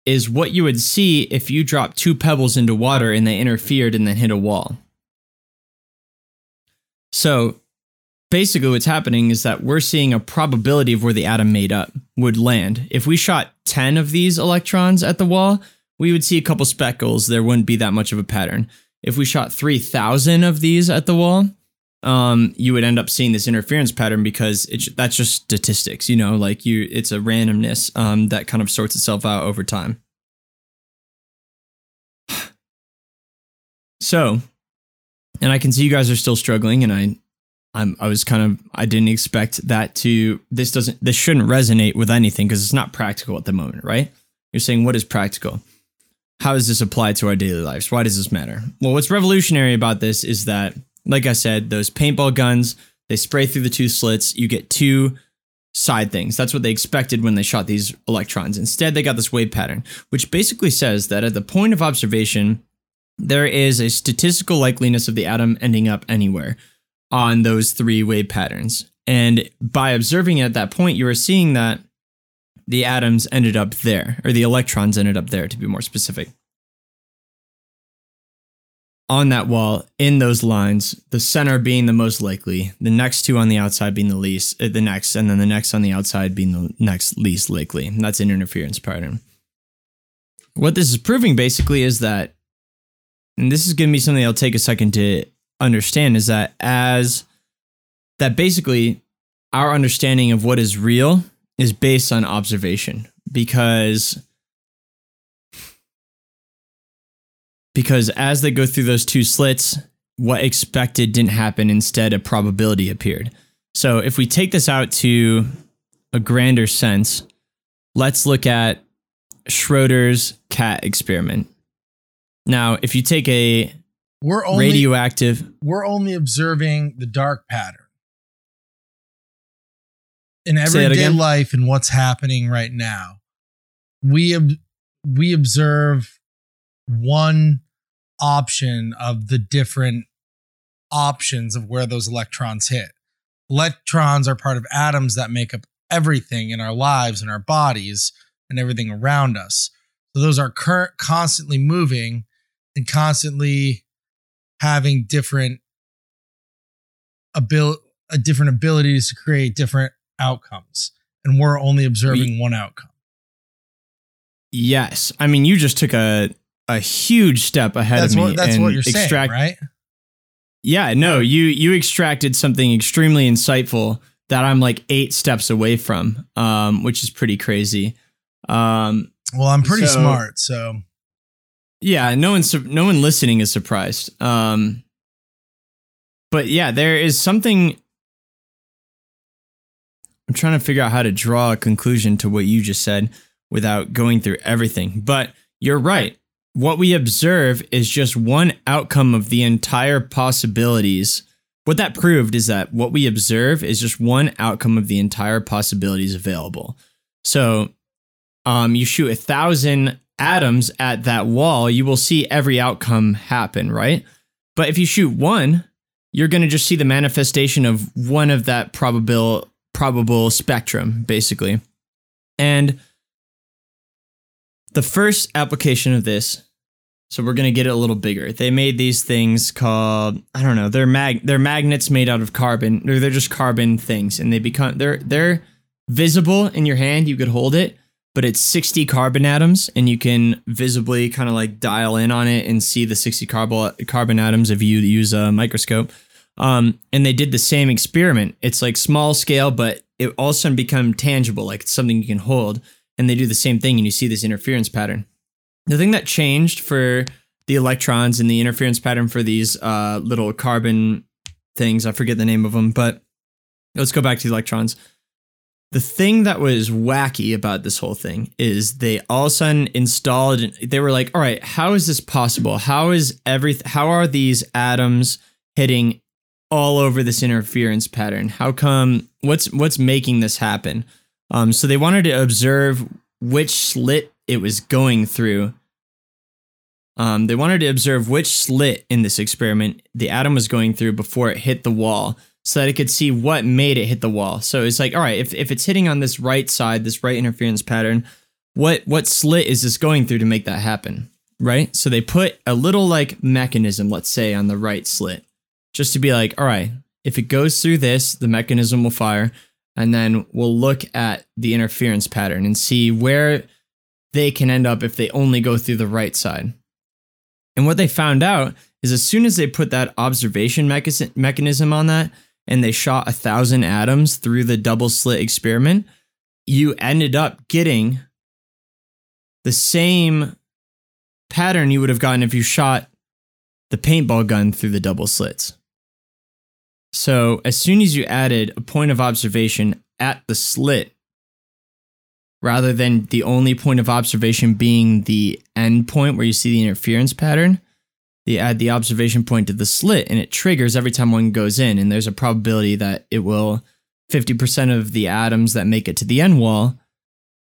is what you would see if you dropped two pebbles into water and they interfered and then hit a wall. So basically, what's happening is that we're seeing a probability of where the atom made up would land. If we shot 10 of these electrons at the wall, we would see a couple speckles. There wouldn't be that much of a pattern. If we shot 3,000 of these at the wall, um, you would end up seeing this interference pattern because that's just statistics, you know, like you, it's a randomness um, that kind of sorts itself out over time. So, and I can see you guys are still struggling, and I, I'm, I was kind of, I didn't expect that to. This doesn't, this shouldn't resonate with anything because it's not practical at the moment, right? You're saying what is practical? how does this apply to our daily lives? Why does this matter? Well, what's revolutionary about this is that, like I said, those paintball guns, they spray through the two slits. You get two side things. That's what they expected when they shot these electrons. Instead, they got this wave pattern, which basically says that at the point of observation, there is a statistical likeliness of the atom ending up anywhere on those three wave patterns. And by observing it at that point, you are seeing that the atoms ended up there, or the electrons ended up there, to be more specific. On that wall, in those lines, the center being the most likely, the next two on the outside being the least, uh, the next, and then the next on the outside being the next least likely. And that's an interference pattern. What this is proving basically is that, and this is going to be something I'll take a second to understand, is that as that basically our understanding of what is real is based on observation because because as they go through those two slits what expected didn't happen instead a probability appeared. So if we take this out to a grander sense let's look at schrodinger's cat experiment. Now if you take a We're only radioactive we're only observing the dark pattern in everyday life and what's happening right now. We ob- we observe one option of the different options of where those electrons hit. Electrons are part of atoms that make up everything in our lives and our bodies and everything around us. So those are current constantly moving and constantly having different abil- uh, different abilities to create different outcomes and we're only observing one outcome Yes, I mean you just took a a huge step ahead that's of me. what that's and what you're extract- saying right Yeah, no, you you extracted something extremely insightful that I'm like eight steps away from, um, which is pretty crazy. Um, well i'm pretty So- smart so yeah, no one no one listening is surprised. Um, but yeah, there is something. I'm trying to figure out how to draw a conclusion to what you just said without going through everything. But you're right. What we observe is just one outcome of the entire possibilities. What that proved is that what we observe is just one outcome of the entire possibilities available. So, um, you shoot a thousand atoms at that wall, you will see every outcome happen, right? But if you shoot one, you're going to just see the manifestation of one of that probable probable spectrum, basically. And the first application of this, so we're going to get it a little bigger. They made these things called I don't know, they're mag they're magnets made out of carbon, or they're just carbon things and they become they're they're visible in your hand, you could hold it, but it's 60 carbon atoms and you can visibly kind of like dial in on it and see the 60 carbon carbon atoms if you use a microscope. Um, and they did the same experiment. It's like small scale, but it all of a sudden become tangible, like it's something you can hold. And they do the same thing, and you see this interference pattern. The thing that changed for the electrons and the interference pattern for these uh, little carbon things, I forget the name of them, but let's go back to the electrons. The thing that was wacky about this whole thing is they all of a sudden installed. They were like, "All right, how is this possible? How is every? How are these atoms hitting all over this interference pattern? How come? What's what's making this happen?" Um, so they wanted to observe which slit it was going through. Um, they wanted to observe which slit in this experiment the atom was going through before it hit the wall so that it could see what made it hit the wall. So it's like, all right, if, if it's hitting on this right side, this right interference pattern, what what slit is this going through to make that happen? Right? So they put a little like mechanism, let's say, on the right slit, just to be like, all right, if it goes through this, the mechanism will fire, and then we'll look at the interference pattern and see where they can end up if they only go through the right side. And what they found out is as soon as they put that observation mechanism on that and they shot a thousand atoms through the double slit experiment, you ended up getting the same pattern you would have gotten if you shot the paintball gun through the double slits. So as soon as you added a point of observation at the slit, rather than the only point of observation being the end point where you see the interference pattern. They add the observation point to the slit and it triggers every time one goes in. And there's a probability that it will 50% of the atoms that make it to the end wall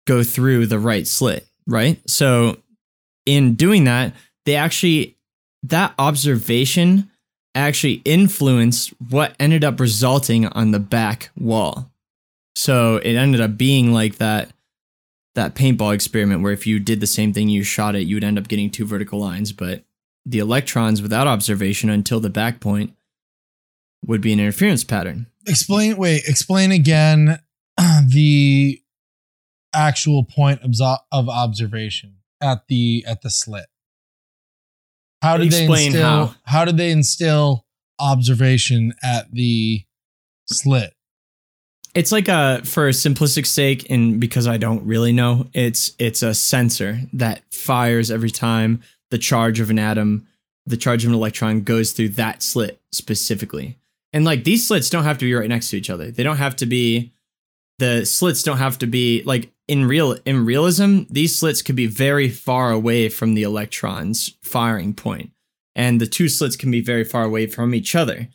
go through the right slit, right? So in doing that, they actually, that observation actually influenced what ended up resulting on the back wall. So it ended up being like that that paintball experiment where if you did the same thing you shot it, you would end up getting two vertical lines, but the electrons without observation until the back point would be an interference pattern. Explain. Wait. Explain again the actual point of, observation at the at the slit. How did Explain they instill? how. How. did they instill observation at the slit? It's like a for simplistic sake, and because I don't really know, it's it's a sensor that fires every time the charge of an atom, the charge of an electron goes through that slit specifically. And like these slits don't have to be right next to each other. They don't have to be the slits don't have to be like in real in realism, these slits could be very far away from the electron's firing point. And the two slits can be very far away from each other.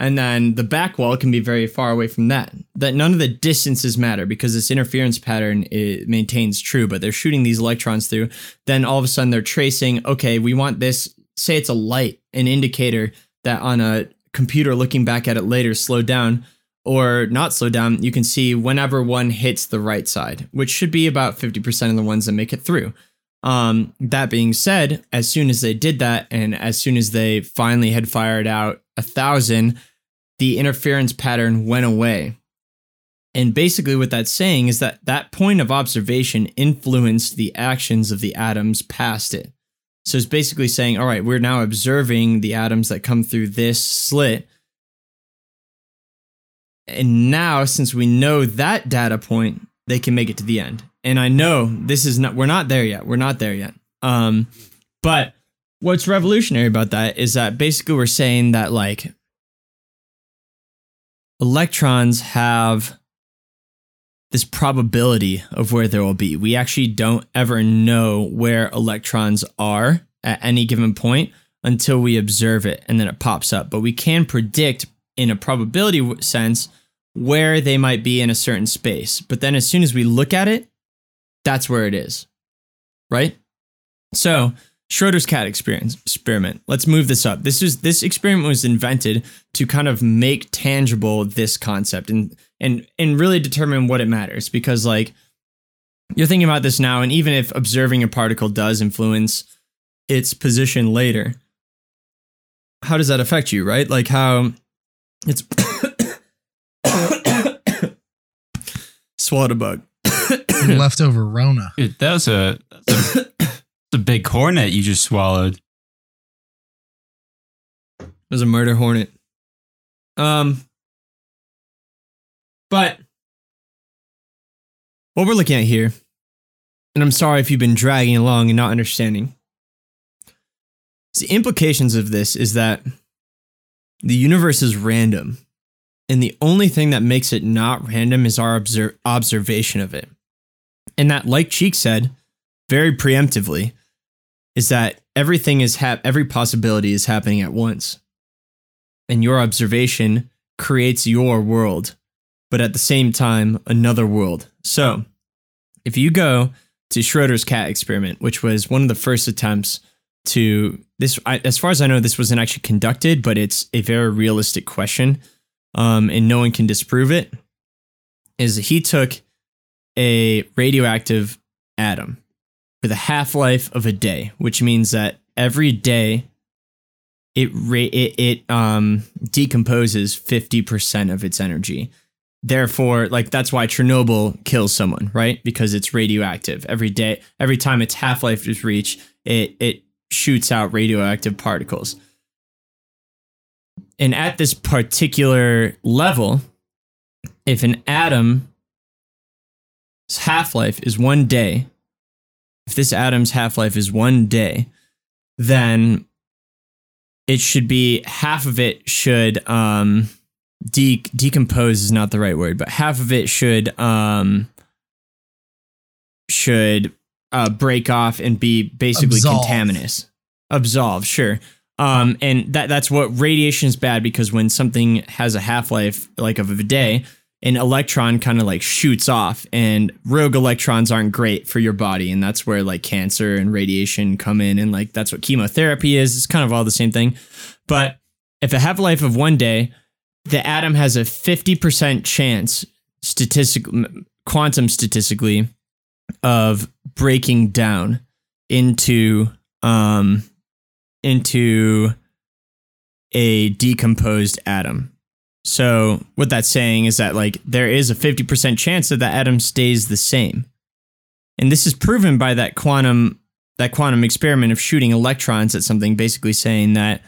And then the back wall can be very far away from that. That none of the distances matter because this interference pattern it maintains true, but they're shooting these electrons through. Then all of a sudden they're tracing, okay, we want this, say it's a light, an indicator that on a computer looking back at it later slowed down or not slow down, you can see whenever one hits the right side, which should be about 50% of the ones that make it through. Um, that being said, as soon as they did that, and as soon as they finally had fired out a thousand, the interference pattern went away. And basically, what that's saying is that that point of observation influenced the actions of the atoms past it. So it's basically saying, all right, we're now observing the atoms that come through this slit. And now, since we know that data point, they can make it to the end. And I know this is not, we're not there yet. We're not there yet. Um, but what's revolutionary about that is that basically we're saying that like electrons have this probability of where they will be. We actually don't ever know where electrons are at any given point until we observe it and then it pops up. But we can predict in a probability sense where they might be in a certain space. But then as soon as we look at it, that's where it is. Right? So, Schrodinger's cat experience experiment. Let's move this up. This is this experiment was invented to kind of make tangible this concept and and and really determine what it matters because like you're thinking about this now and even if observing a particle does influence its position later how does that affect you, right? Like how it's swallowed a bug. Leftover Rona. Dude, that was a, that's a, a big hornet you just swallowed. It was a murder hornet. Um, but what we're looking at here, and I'm sorry if you've been dragging along and not understanding. The implications of this is that the universe is random, and the only thing that makes it not random is our obser- observation of it. And that, like Cheek said, very preemptively, is that everything is hap- every possibility is happening at once and your observation creates your world, but at the same time, another world. So, if you go to Schrodinger's cat experiment, which was one of the first attempts to this, I, as far as I know, this wasn't actually conducted, but it's a very realistic question, um, and no one can disprove it. Is he took a radioactive atom with a half life of a day, which means that every day it it, it um decomposes 50% of its energy. Therefore like that's why chernobyl kills someone right? Because it's radioactive. Every day every time its half-life is reached it it shoots out radioactive particles. And at this particular level if an atom's half-life is one day if this atom's half-life is one day then it should be half of it should um de- decompose is not the right word but half of it should um should uh, break off and be basically Absolve. contaminous. Absolve, sure. Um, and that that's what radiation is bad because when something has a half life like of a day, an electron kind of like shoots off, and rogue electrons aren't great for your body, and that's where like cancer and radiation come in, and like that's what chemotherapy is. It's kind of all the same thing, but if a half life of one day, the atom has a fifty percent chance, statistical quantum statistically, of breaking down into um into a decomposed atom. So what that's saying is that like there is a 50% chance that the atom stays the same. And this is proven by that quantum that quantum experiment of shooting electrons at something basically saying that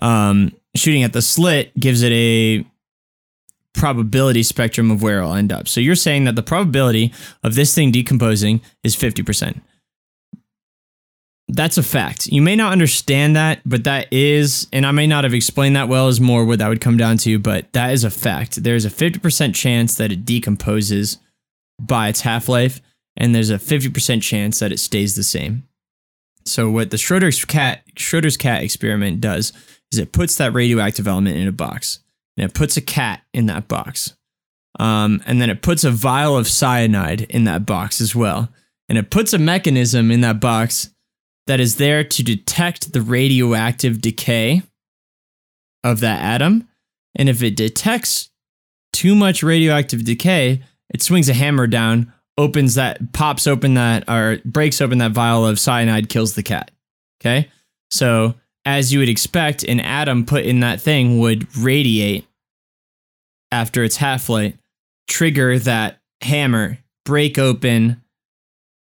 um, shooting at the slit gives it a probability spectrum of where it'll end up. So you're saying that the probability of this thing decomposing is 50%. That's a fact. You may not understand that, but that is, and I may not have explained that well, is more what that would come down to, but that is a fact. There's a 50% chance that it decomposes by its half life, and there's a 50% chance that it stays the same. So what the Schroders cat Schroders cat experiment does is it puts that radioactive element in a box, and it puts a cat in that box, um, and then it puts a vial of cyanide in that box as well, and it puts a mechanism in that box that is there to detect the radioactive decay of that atom. And if it detects too much radioactive decay, it swings a hammer down, opens that, pops open that, or breaks open that vial of cyanide, kills the cat. Okay. So, as you would expect, an atom put in that thing would radiate after its half life, trigger that hammer, break open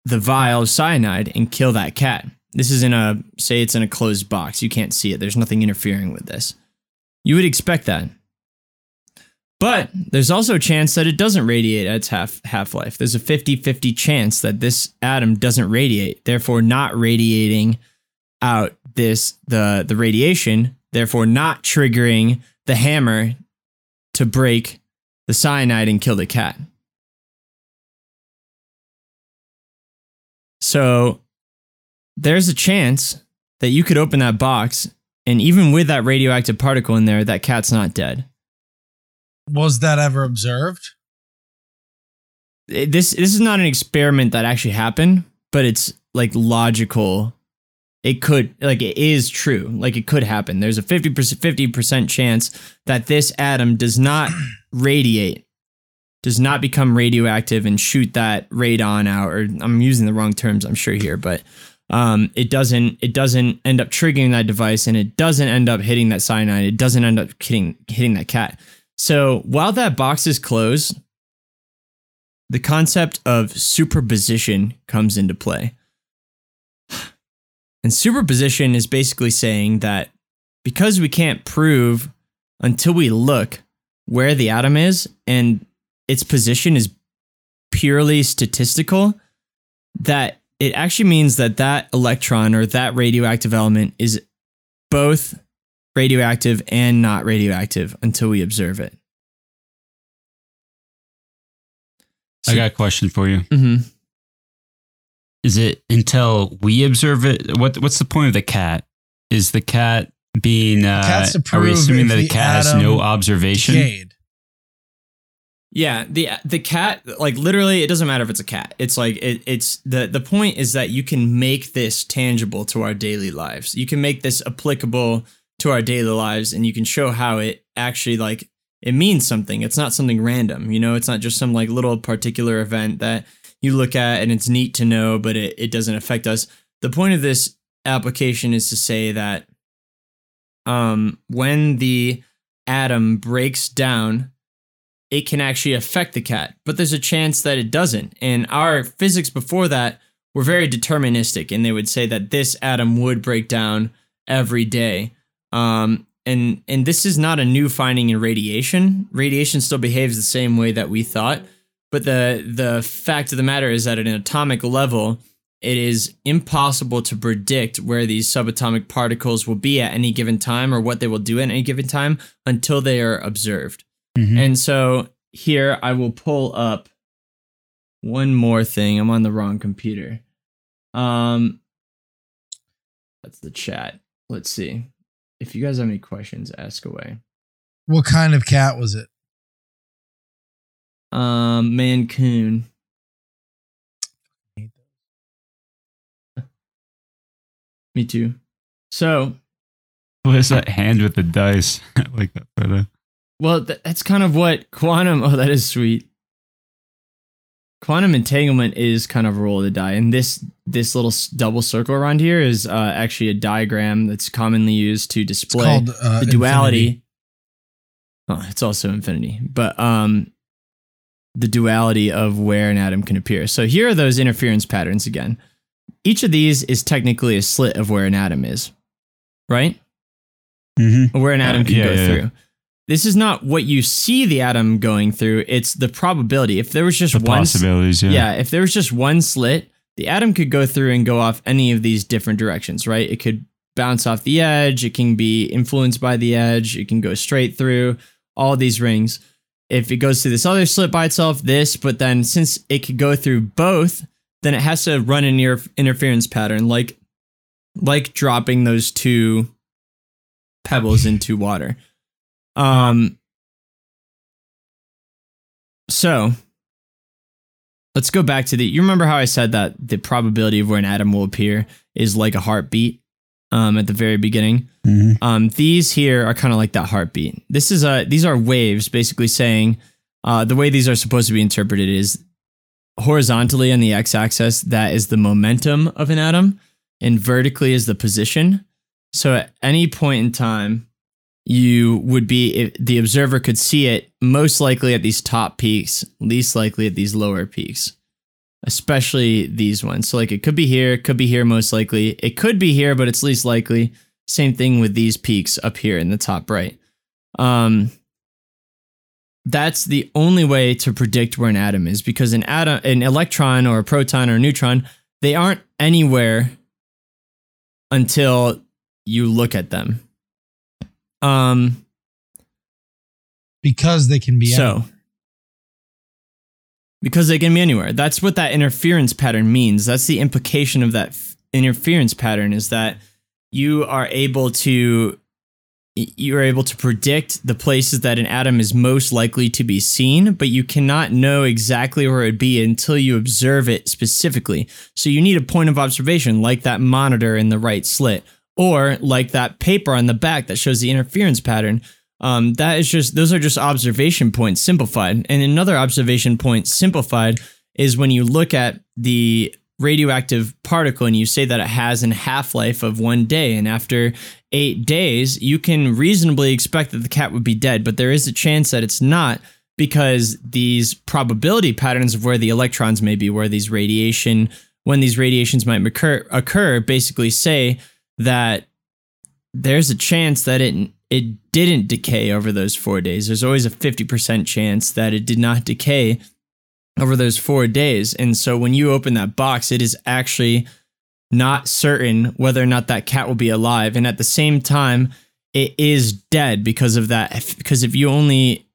the vial of cyanide, and kill that cat. This is in a, say it's in a closed box. You can't see it. There's nothing interfering with this. You would expect that. But there's also a chance that it doesn't radiate at its half half life. There's a 50-50 chance that this atom doesn't radiate, therefore not radiating out this the the radiation, therefore not triggering the hammer to break the cyanide and kill the cat. So there's a chance that you could open that box and even with that radioactive particle in there, that cat's not dead. Was that ever observed? It- This this is not an experiment that actually happened, but it's like logical. It could like it is true. Like it could happen. There's a 50% 50% chance that this atom does not radiate, does not become radioactive and shoot that radon out or I'm using the wrong terms I'm sure here, but um, it doesn't it doesn't end up triggering that device and it doesn't end up hitting that cyanide. It doesn't end up hitting hitting that cat. So while that box is closed, the concept of superposition comes into play. And superposition is basically saying that because we can't prove until we look where the atom is and its position is purely statistical, that it actually means that that electron or that radioactive element is both radioactive and not radioactive until we observe it. I got a question for you. Mm-hmm. Is it until we observe it? What What's the point of the cat? Is the cat being? Uh, cat's to are we assuming that the the cat has no observation? Decayed. Yeah, the the cat like literally it doesn't matter if it's a cat. It's like it, it's the the point is that you can make this tangible to our daily lives. You can make this applicable to our daily lives and you can show how it actually like it means something. It's not something random, you know, it's not just some like little particular event that you look at and it's neat to know, but it, it doesn't affect us. The point of this application is to say that um when the atom breaks down it can actually affect the cat, but there's a chance that it doesn't. And our physics before that were very deterministic, and they would say that this atom would break down every day. Um, and and this is not a new finding in radiation. Radiation still behaves the same way that we thought, but the the fact of the matter is that at an atomic level, it is impossible to predict where these subatomic particles will be at any given time or what they will do at any given time until they are observed. Mhm. And so here I will pull up one more thing. I'm on the wrong computer. Um, that's the chat. Let's see. If you guys have any questions, ask away. What kind of cat was it? Um, Maine Coon. Me too. So, What is that hand with the dice? I like that photo. Well, that's kind of what quantum. Oh, that is sweet. Quantum entanglement is kind of a roll of the die, and this this little double circle around here is uh, actually a diagram that's commonly used to display called uh, the duality. Infinity. Oh, it's also infinity, but um, the duality of where an atom can appear. So here are those interference patterns again. Each of these is technically a slit of where an atom is, right? Mm-hmm. Or where an Uh, atom can yeah, go yeah, yeah. This is not what you see the atom going through. It's the probability. If there was just The one, possibilities, yeah. yeah, if there was just one slit, the atom could go through and go off any of these different directions, right? It could bounce off the edge, it can be influenced by the edge, it can go straight through all these rings. If it goes through this other slit by itself, this, but then since it could go through both, then it has to run an inter- interference pattern like like dropping those two pebbles into water. Um so let's go back to the you remember how I said that the probability of where an atom will appear is like a heartbeat um at the very beginning. Mhm. Um, these here are kind of like that heartbeat. This is a these are waves, basically saying uh, the way these are supposed to be interpreted is horizontally on the x-axis that is the momentum of an atom, and vertically is the position. So at any point in time, you would be if the observer could see it most likely at these top peaks, least likely at these lower peaks. Especially these ones. So like it could be here, it could be here most likely. It could be here, but it's least likely. Same thing with these peaks up here in the top right. Um, that's the only way to predict where an atom is because an atom, an electron or a proton or a neutron, they aren't anywhere until you look at them. Um, because they can be so because they can be anywhere. That's what that interference pattern means. That's the implication of that f- interference pattern is that you are able to you're able to predict the places that an atom is most likely to be seen, but you cannot know exactly where it'd be until you observe it specifically. So you need a point of observation like that monitor in the right slit or like that paper on the back that shows the interference pattern. Um, that is just those are just observation points simplified. And another observation point simplified is when you look at the radioactive particle and you say that it has an half-life of one day and after eight days you can reasonably expect that the cat would be dead but there is a chance that it's not because these probability patterns of where the electrons may be where these radiation when these radiations might occur, occur basically say that there's a chance that it it didn't decay over those 4 days there's always a 50% chance that it did not decay over those four days. And so when you open that box, it is actually not certain whether or not that cat will be alive. And at the same time, it is dead because of that. Because if you only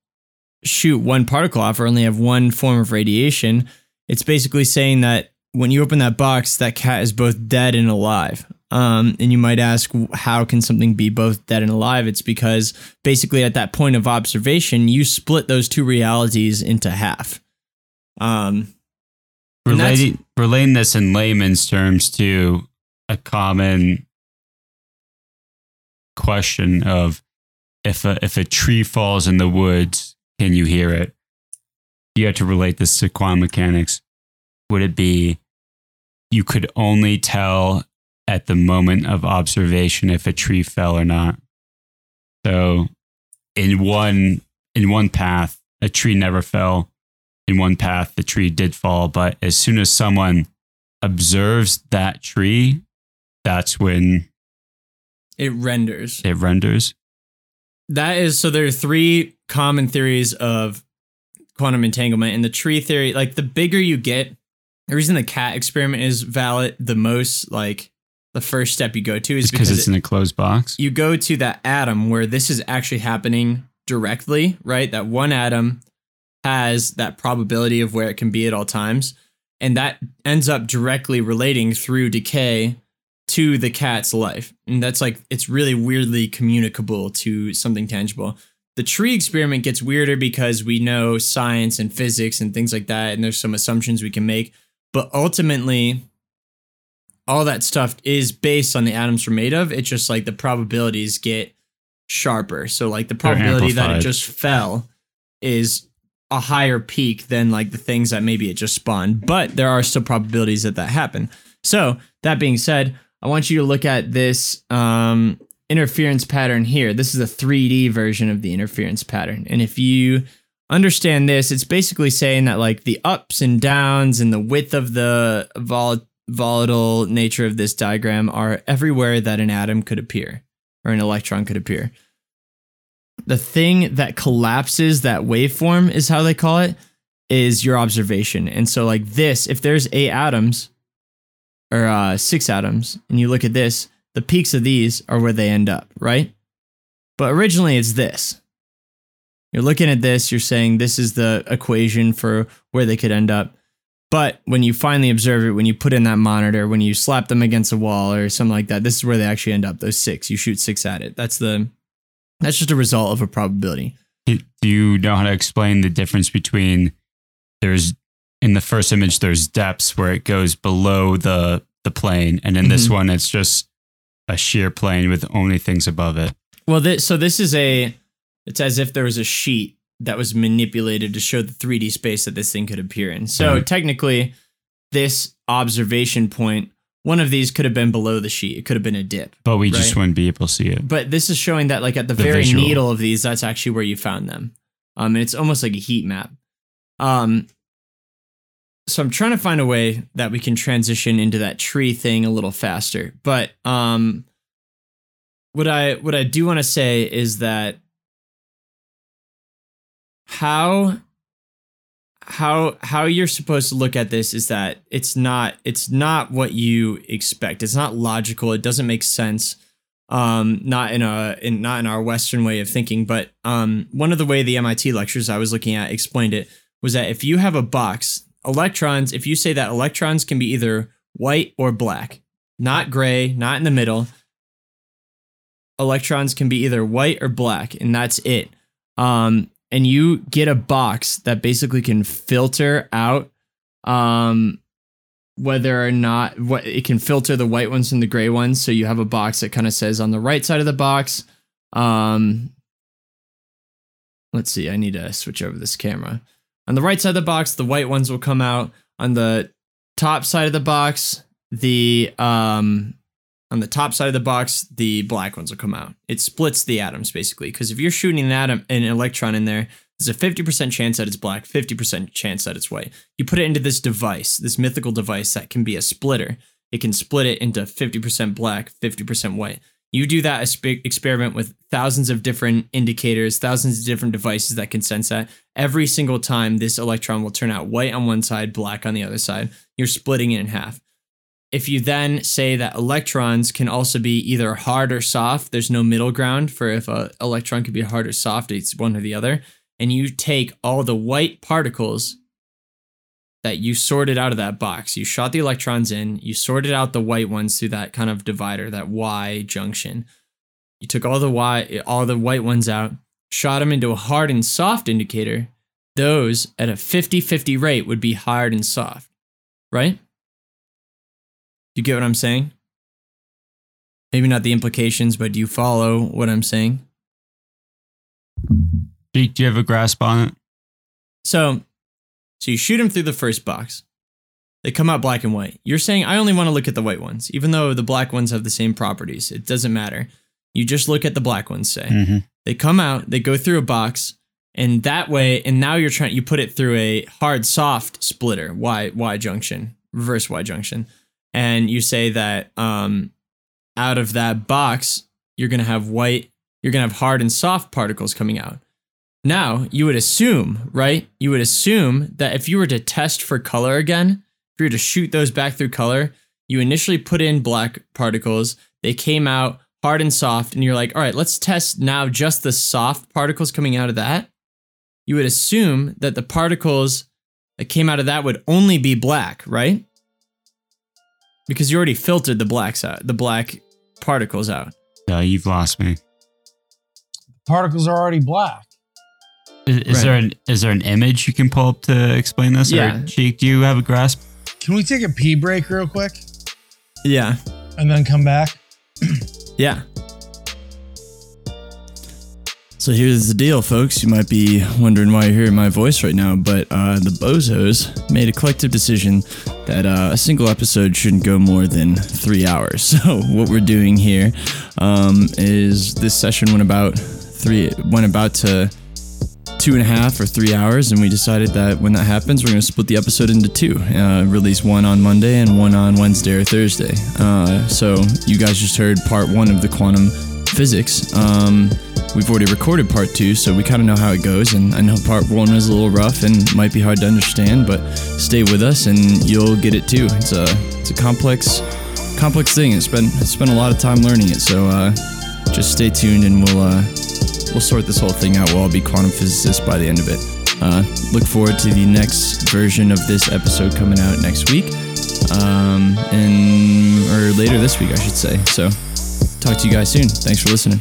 shoot one particle off or only have one form of radiation, it's basically saying that when you open that box, that cat is both dead and alive. Um, and you might ask, how can something be both dead and alive? It's because basically at that point of observation, you split those two realities into half. Um, Relating, relating this in layman's terms to a common question of if a, if a tree falls in the woods, can you hear it? You have to relate this to quantum mechanics. Would it be you could only tell at the moment of observation if a tree fell or not? So in one in one path, a tree never fell in one path, the tree did fall. But as soon as someone observes that tree, that's when it renders. it renders. That is so there are three common theories of quantum entanglement and the tree theory like the bigger you get the reason the cat experiment is valid the most like the first step you go to is because because it's it- in a closed box. you go to that atom where this is actually happening directly right that one atom has that probability of where it can be at all times. And that ends up directly relating through decay to the cat's life. And that's like, it's really weirdly communicable to something tangible. The tree experiment gets weirder because we know science and physics and things like that. And there's some assumptions we can make. But ultimately, all that stuff is based on the atoms we're made of. It's just like the probabilities get sharper. So like the probability that it just fell is a higher peak than like the things that maybe it just spawned. But there are still probabilities that that happen. So that being said, I want you to look at this um, interference pattern here. This is a 3D version of the interference pattern. And if you understand this, it's basically saying that like the ups and downs and the width of the vol- volatile nature of this diagram are everywhere that an atom could appear or an electron could appear. The thing that collapses that waveform is how they call it is your observation. And so like this, if there's eight atoms or uh, six atoms, and you look at this, the peaks of these are where they end up, right? But originally it's this. You're looking at this, you're saying this is the equation for where they could end up. But when you finally observe it, when you put in that monitor, when you slap them against a wall or something like that, this is where they actually end up. Those six, you shoot six at it. That's the that's just a result of a probability. Do you know how to explain the difference between there's in the first image there's depths where it goes below the the plane, and in this Mhm. one it's just a sheer plane with only things above it. Well, this, so this is a it's as if there was a sheet that was manipulated to show the 3D space that this thing could appear in. So Right. technically, this observation point, one of these could have been below the sheet. It could have been a dip. But we just wouldn't be able to see it. But this is showing that like at the, The very visual. needle of these, that's actually where you found them. Um, and it's almost like a heat map. Um, so I'm trying to find a way that we can transition into that tree thing a little faster. But um, what I what I do want to say is that how how how you're supposed to look at this is that it's not it's not what you expect. It's not logical. It doesn't make sense. Um, not in a in not in our Western way of thinking, but um, one of the way the MIT lectures I was looking at explained it was that if you have a box, electrons, if you say that electrons can be either white or black, not gray, not in the middle, electrons can be either white or black, and that's it. Um, and you get a box that basically can filter out um, whether or not what it can filter the white ones from the gray ones. So you have a box that kind of says on the right side of the box. Um, let's see, I need to switch over this camera. On the right side of the box, the white ones will come out. On the top side of the box, the um, on the top side of the box, the black ones will come out. It splits the atoms basically, because if you're shooting an atom, an electron in there, there's a 50% chance that it's black, 50% chance that it's white. You put it into this device, this mythical device that can be a splitter. It can split it into 50% black, 50% white. You do that experiment with thousands of different indicators, thousands of different devices that can sense that. Every single time, this electron will turn out white on one side, black on the other side. You're splitting it in half if you then say that electrons can also be either hard or soft, there's no middle ground for if an electron could be hard or soft, it's one or the other. And you take all the white particles that you sorted out of that box, you shot the electrons in, you sorted out the white ones through that kind of divider, that Y junction. You took all the Y, all the white ones out, shot them into a hard and soft indicator. Those at a 50 50 rate would be hard and soft, right? You get what I'm saying? Maybe not the implications, but do you follow what I'm saying? Jake, do you have a grasp on it? So, so you shoot them through the first box. They come out black and white. You're saying I only want to look at the white ones, even though the black ones have the same properties. It doesn't matter. You just look at the black ones. Say Mm-hmm. they come out, they go through a box, and that way, and now you're trying. You put it through a hard soft splitter, Y Y junction, reverse Y junction, and you say that um, out of that box, you're gonna have white, you're gonna have hard and soft particles coming out. Now, you would assume, right? You would assume that if you were to test for color again, if you were to shoot those back through color, you initially put in black particles, they came out hard and soft, and you're like, all right, let's test now just the soft particles coming out of that. you would assume that the particles that came out of that would only be black, right? Because you already filtered the blacks out, the black particles out. No, you've lost me. Particles are already black. Is, is Right. there an is there an image you can pull up to explain this? Yeah. Or Cheek, do you have a grasp? Can we take a pee break real quick Yeah. and then come back? Yeah. So here's the deal, folks. You might be wondering why you're hearing my voice right now, but uh, the Bozos made a collective decision that uh, a single episode shouldn't go more than three hours. So what we're doing here um, is this session went about three went about to two and a half or three hours, and we decided that when that happens, we're going to split the episode into two. Uh, release one on Monday and one on Wednesday or Thursday. Uh, so you guys just heard part one of the quantum physics. Um, we've already recorded part two, so we kind of know how it goes. And I know part one was a little rough and might be hard to understand, but stay with us and you'll get it too. It's a it's a complex complex thing. It's been it's been a lot of time learning it. So uh, just stay tuned and we'll uh, we'll sort this whole thing out. We'll all be quantum physicists by the end of it. Uh, look forward to the next version of this episode coming out next week, um, and or later this week, I should say. So, talk to you guys soon. Thanks for listening.